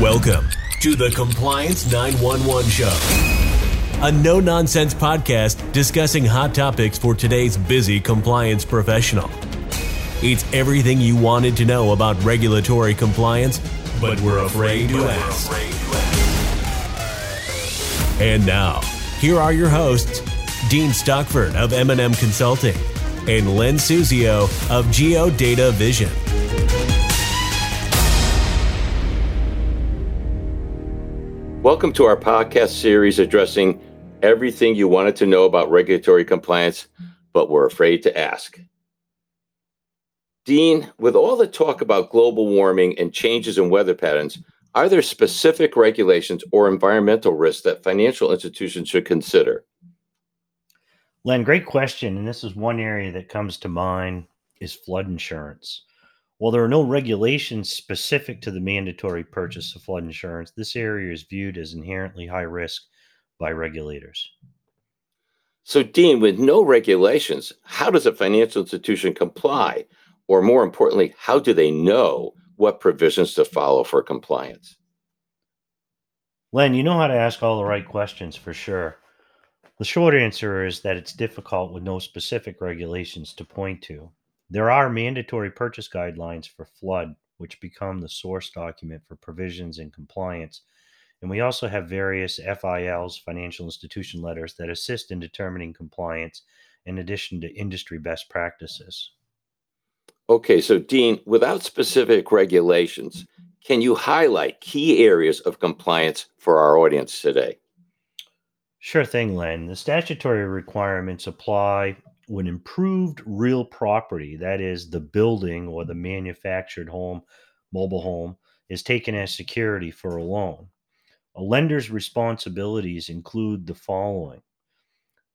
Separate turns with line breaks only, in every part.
Welcome to the Compliance 911 Show, a no nonsense podcast discussing hot topics for today's busy compliance professional. It's everything you wanted to know about regulatory compliance, but we're afraid to ask. And now, here are your hosts, Dean Stockford of M&M Consulting and Len Suzio of GeoDataVision.
Welcome to our podcast series addressing everything you wanted to know about regulatory compliance, but were afraid to ask. Dean, with all the talk about global warming and changes in weather patterns, are there specific regulations or environmental risks that financial institutions should consider?
Len, great question. And this is one area that comes to mind is flood insurance. While there are no regulations specific to the mandatory purchase of flood insurance, this area is viewed as inherently high risk by regulators.
So, Dean, with no regulations, how does a financial institution comply? Or more importantly, how do they know what provisions to follow for compliance?
Len, you know how to ask all the right questions for sure. The short answer is that it's difficult with no specific regulations to point to. There are mandatory purchase guidelines for flood, which become the source document for provisions and compliance. And we also have various FILs, financial institution letters, that assist in determining compliance in addition to industry best practices.
Okay, so Dean, without specific regulations, can you highlight key areas of compliance for our audience today?
Sure thing, Len. The statutory requirements apply when improved real property, that is, the building or the manufactured home, mobile home, is taken as security for a loan. A lender's responsibilities include the following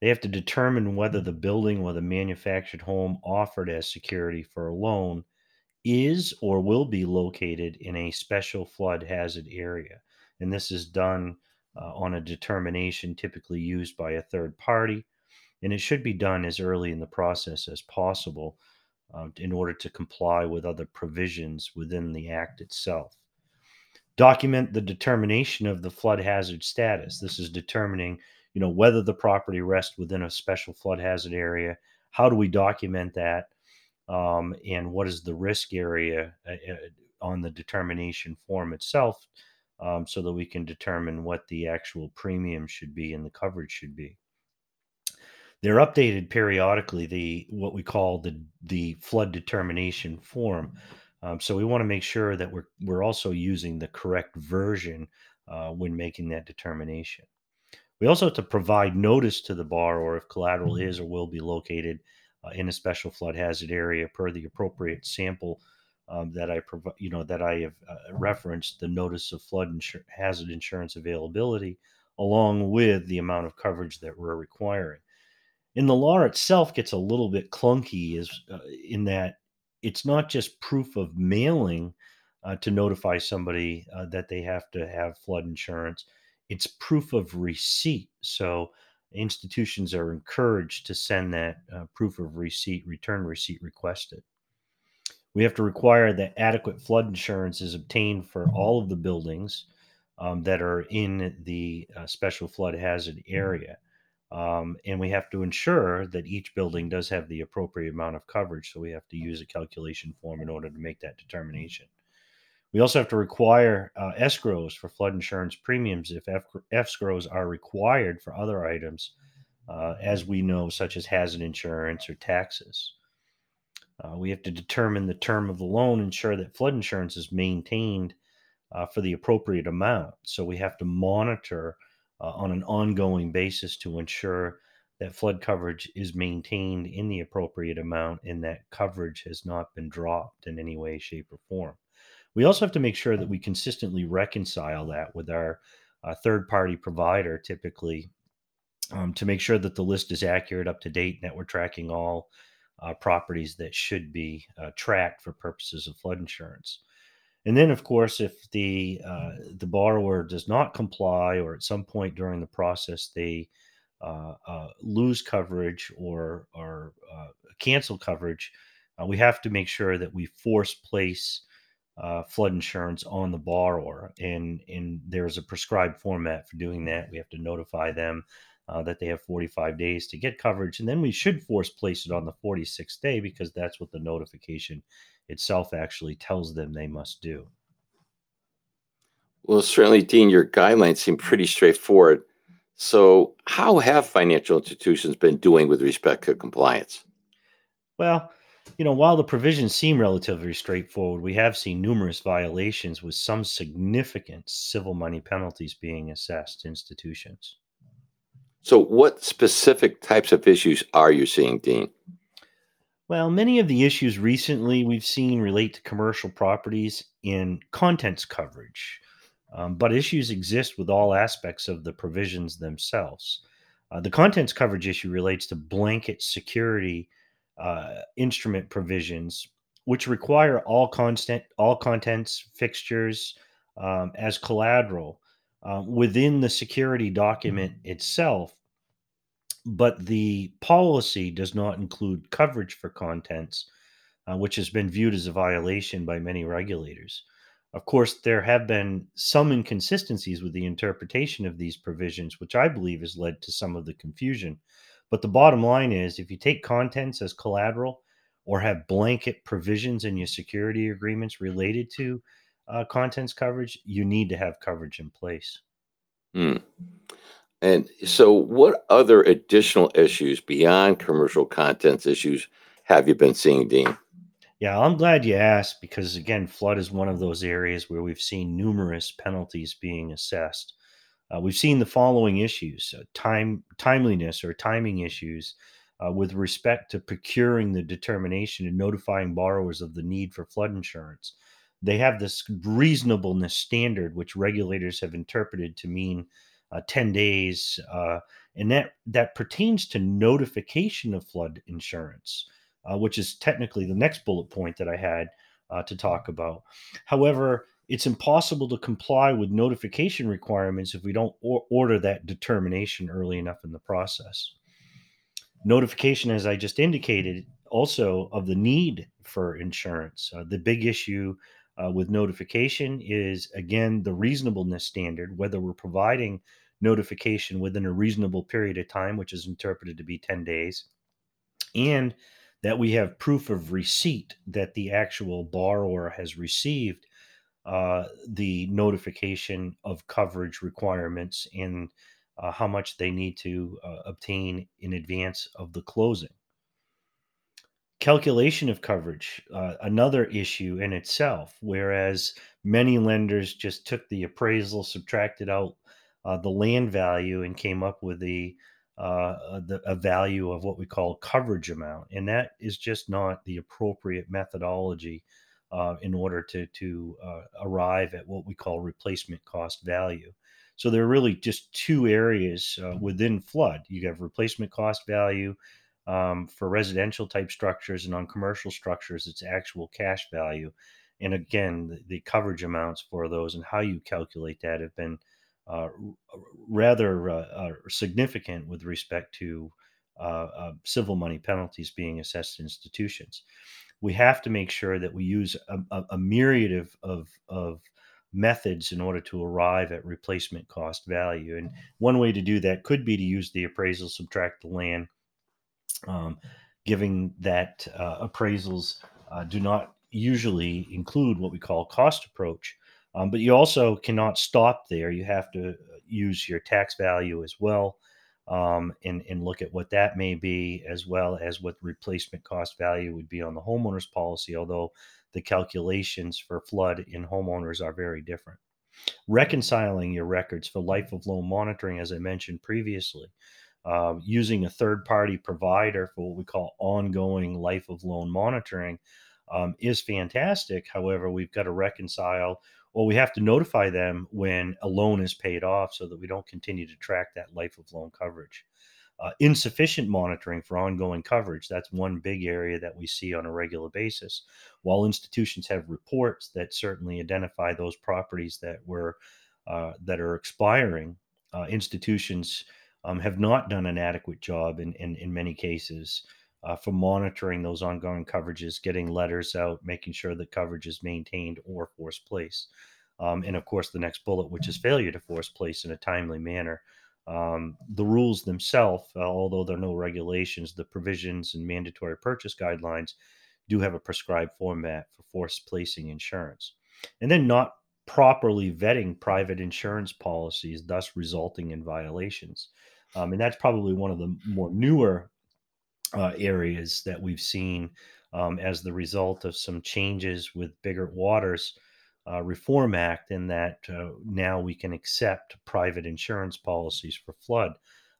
they have to determine whether the building or the manufactured home offered as security for a loan is or will be located in a special flood hazard area. And this is done uh, on a determination typically used by a third party and it should be done as early in the process as possible uh, in order to comply with other provisions within the Act itself. Document the determination of the flood hazard status. This is determining, you know, whether the property rests within a special flood hazard area. How do we document that? Um, and what is the risk area uh, uh on the determination form itself um, so that we can determine what the actual premium should be and the coverage should be. They're updated periodically. The what we call the the flood determination form. Um, so we want to make sure that we're we're also using the correct version uh, when making that determination. We also have to provide notice to the borrower if collateral mm-hmm. is or will be located uh, in a special flood hazard area per the appropriate sample um, that I provide, you know, that I have uh, referenced the notice of flood insur- hazard insurance availability, along with the amount of coverage that we're requiring and the law itself gets a little bit clunky is uh, in that it's not just proof of mailing uh, to notify somebody uh, that they have to have flood insurance. It's proof of receipt. So institutions are encouraged to send that uh, proof of receipt return receipt requested. We have to require that adequate flood insurance is obtained for all of the buildings um, that are in the uh, special flood hazard area um, and we have to ensure that each building does have the appropriate amount of coverage. So we have to use a calculation form in order to make that determination. We also have to require uh, escrows for flood insurance premiums if escrows are required for other items, uh, as we know, such as hazard insurance or taxes. Uh, we have to determine the term of the loan, ensure that flood insurance is maintained uh, for the appropriate amount. So we have to monitor uh, on an ongoing basis to ensure that flood coverage is maintained in the appropriate amount and that coverage has not been dropped in any way, shape, or form. We also have to make sure that we consistently reconcile that with our uh, third party provider, typically, um, to make sure that the list is accurate, up to date, and that we're tracking all uh, properties that should be uh, tracked for purposes of flood insurance. And then, of course, if the uh, the borrower does not comply, or at some point during the process they uh, uh, lose coverage or or uh, cancel coverage, uh, we have to make sure that we force place uh, flood insurance on the borrower, and and there's a prescribed format for doing that. We have to notify them uh, that they have 45 days to get coverage, and then we should force place it on the 46th day because that's what the notification itself actually tells them they must do.
Well, certainly, Dean, your guidelines seem pretty straightforward. So, how have financial institutions been doing with respect to compliance?
Well, you know, while the provisions seem relatively straightforward, we have seen numerous violations with some significant civil money penalties being assessed to institutions.
So, what specific types of issues are you seeing, Dean?
Well, many of the issues recently we've seen relate to commercial properties in contents coverage, um, but issues exist with all aspects of the provisions themselves. Uh, the contents coverage issue relates to blanket security uh, instrument provisions, which require all content, all contents, fixtures um, as collateral uh, within the security document itself but the policy does not include coverage for contents, uh, which has been viewed as a violation by many regulators. Of course, there have been some inconsistencies with the interpretation of these provisions, which I believe has led to some of the confusion. But the bottom line is if you take contents as collateral or have blanket provisions in your security agreements related to uh, contents coverage, you need to have coverage in place.
Hmm. And so, what other additional issues beyond commercial contents issues have you been seeing, Dean?
Yeah, I'm glad you asked because, again, flood is one of those areas where we've seen numerous penalties being assessed. Uh, we've seen the following issues uh, time timeliness or timing issues uh, with respect to procuring the determination and notifying borrowers of the need for flood insurance. They have this reasonableness standard, which regulators have interpreted to mean uh, 10 days uh, and that that pertains to notification of flood insurance uh, which is technically the next bullet point that i had uh, to talk about. However it's impossible to comply with notification requirements if we don't or- order that determination early enough in the process. Notification as i just indicated also of the need for insurance uh, the big issue uh, with notification is again the reasonableness standard whether we're providing notification within a reasonable period of time which is interpreted to be 10 days and that we have proof of receipt that the actual borrower has received uh, the notification of coverage requirements and uh, how much they need to uh, obtain in advance of the closing calculation of coverage uh, another issue in itself whereas many lenders just took the appraisal subtracted out uh, the land value and came up with the uh, the, a value of what we call coverage amount, and that is just not the appropriate methodology uh, in order to to uh, arrive at what we call replacement cost value. So there are really just two areas uh, within flood. You have replacement cost value, um, for residential type structures and on commercial structures, it's actual cash value. And again, the, the coverage amounts for those and how you calculate that have been uh, rather uh, uh, significant with respect to uh, uh, civil money penalties being assessed to institutions. We have to make sure that we use a, a, a myriad of, of, of methods in order to arrive at replacement cost value. And one way to do that could be to use the appraisal, subtract the land um, giving that uh, appraisals uh, do not usually include what we call cost approach. Um, but you also cannot stop there. You have to uh, use your tax value as well um, and, and look at what that may be, as well as what replacement cost value would be on the homeowner's policy, although the calculations for flood in homeowners are very different. Reconciling your records for life of loan monitoring, as I mentioned previously, uh, using a third party provider for what we call ongoing life of loan monitoring um, is fantastic. However, we've got to reconcile or we have to notify them when a loan is paid off so that we don't continue to track that life of loan coverage. Uh, insufficient monitoring for ongoing coverage. That's one big area that we see on a regular basis. While institutions have reports that certainly identify those properties that were uh, that are expiring, uh, institutions um, have not done an adequate job in, in, in many cases uh, for monitoring those ongoing coverages, getting letters out, making sure that coverage is maintained or force place. Um, and of course, the next bullet, which is failure to force place in a timely manner. Um, the rules themselves, uh, although there are no regulations, the provisions and mandatory purchase guidelines do have a prescribed format for force placing insurance. And then not properly vetting private insurance policies, thus resulting in violations. Um, and that's probably one of the more newer uh, areas that we've seen um, as the result of some changes with Biggert-Waters uh, Reform Act, in that uh, now we can accept private insurance policies for flood.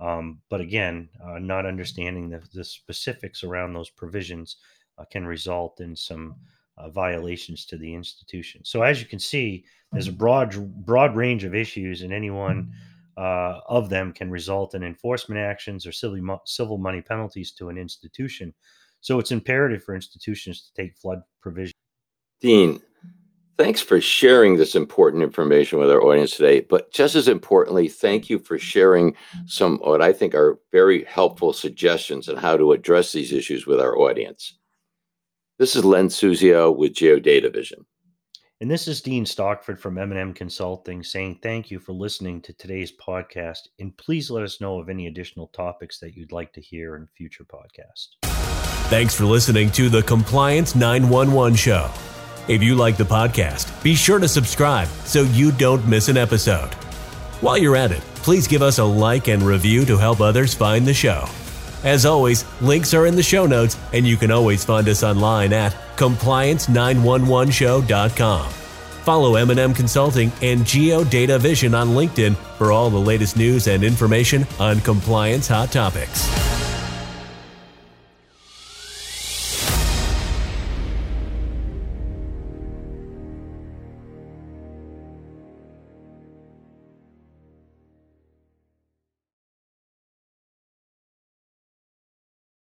Um, but again, uh, not understanding the, the, specifics around those provisions uh, can result in some uh, violations to the institution. So, as you can see, there's a broad broad range of issues, and anyone uh, of them can result in enforcement actions or civil, civil money penalties to an institution. So it's imperative for institutions to take flood provision.
Dean, thanks for sharing this important information with our audience today. But just as importantly, thank you for sharing some what I think are very helpful suggestions on how to address these issues with our audience. This is Len Suzio with GeoDataVision.
And this is Dean Stockford from M&M Consulting saying thank you for listening to today's podcast. And please let us know of any additional topics that you'd like to hear in future podcasts.
Thanks for listening to the Compliance 911 Show. If you like the podcast, be sure to subscribe so you don't miss an episode. While you're at it, please give us a like and review to help others find the show. As always, links are in the show notes, and you can always find us online at compliance911show.com. Follow M&M Consulting and GeoDataVision on LinkedIn for all the latest news and information on compliance hot topics.